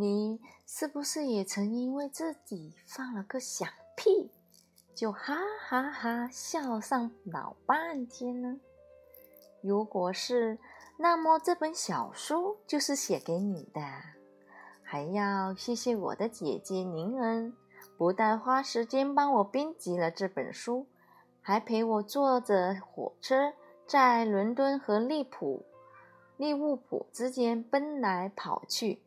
你是不是也曾因为自己放了个响屁，就哈哈哈笑上老半天呢？如果是，那么这本小书就是写给你的。还要谢谢我的姐姐宁恩，不但花时间帮我编辑了这本书，还陪我坐着火车在伦敦和利普、利物浦之间奔来跑去。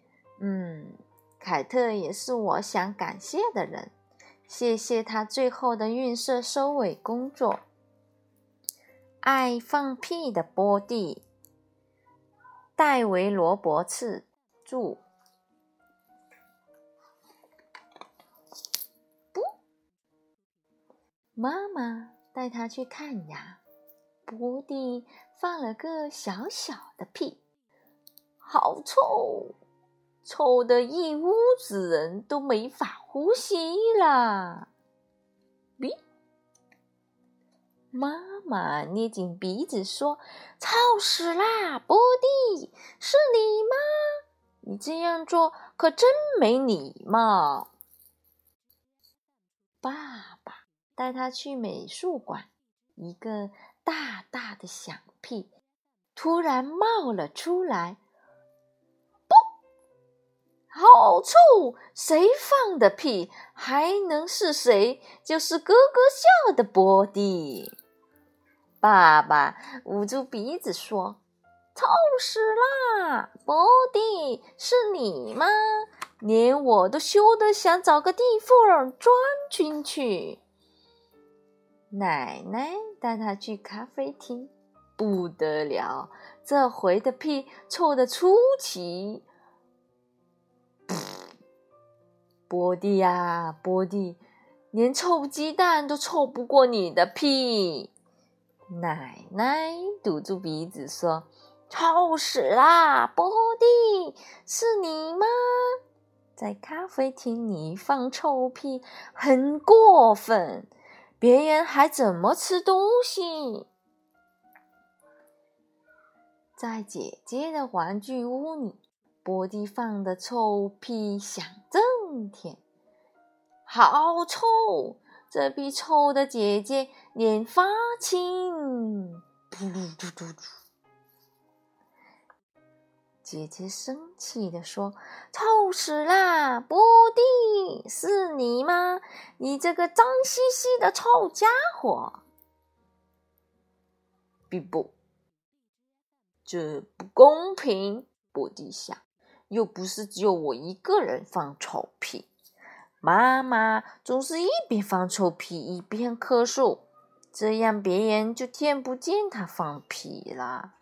嗯，凯特也是我想感谢的人，谢谢他最后的运色收尾工作。爱放屁的波蒂，戴维·罗伯茨著。不，妈妈带他去看牙。波蒂放了个小小的屁，好臭，臭的一屋子人都没法呼吸啦。妈妈捏紧鼻子说：“臭死啦，波蒂，是你吗？你这样做可真没礼貌。”爸爸带他去美术馆，一个大大的响屁突然冒了出来，“，好臭！谁放的屁？还能是谁？就是咯咯笑的波蒂。”爸爸捂住鼻子说：“臭死啦！波蒂，是你吗？连我都羞得想找个地缝钻进去。”奶奶带他去咖啡厅，不得了，这回的屁臭得出奇。波蒂呀，波蒂，连臭鸡蛋都臭不过你的屁！奶奶堵住鼻子说：“臭死啦，波蒂，是你吗？在咖啡厅里放臭屁很过分，别人还怎么吃东西？”在姐姐的玩具屋里，波蒂放的臭屁响着震天，好臭！这屁臭的姐姐脸发青，噗噜嘟嘟嘟。姐姐生气的说：“臭死啦，波蒂，是你吗？你这个脏兮兮的臭家伙！”比不，这不公平。波蒂想，又不是只有我一个人放臭屁。妈妈总是一边放臭屁一边咳嗽，这样别人就听不见他放屁了。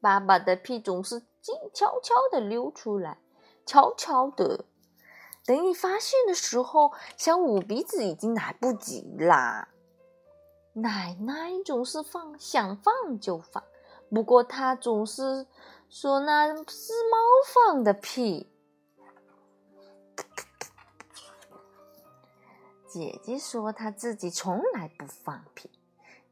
爸爸的屁总是静悄悄的溜出来，悄悄的。等你发现的时候，想捂鼻子已经来不及啦。奶奶总是放，想放就放，不过她总是说那是猫放的屁。姐姐说她自己从来不放屁，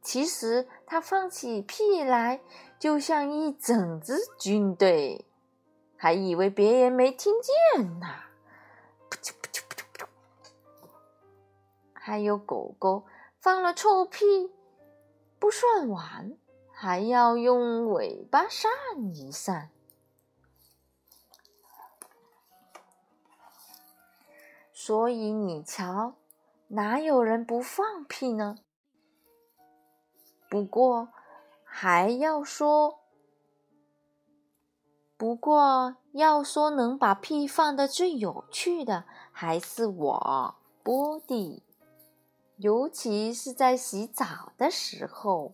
其实她放起屁来就像一整支军队，还以为别人没听见呢。还有狗狗放了臭屁，不算完，还要用尾巴扇一扇。所以你瞧。哪有人不放屁呢？不过还要说，不过要说能把屁放的最有趣的，还是我波蒂，尤其是在洗澡的时候。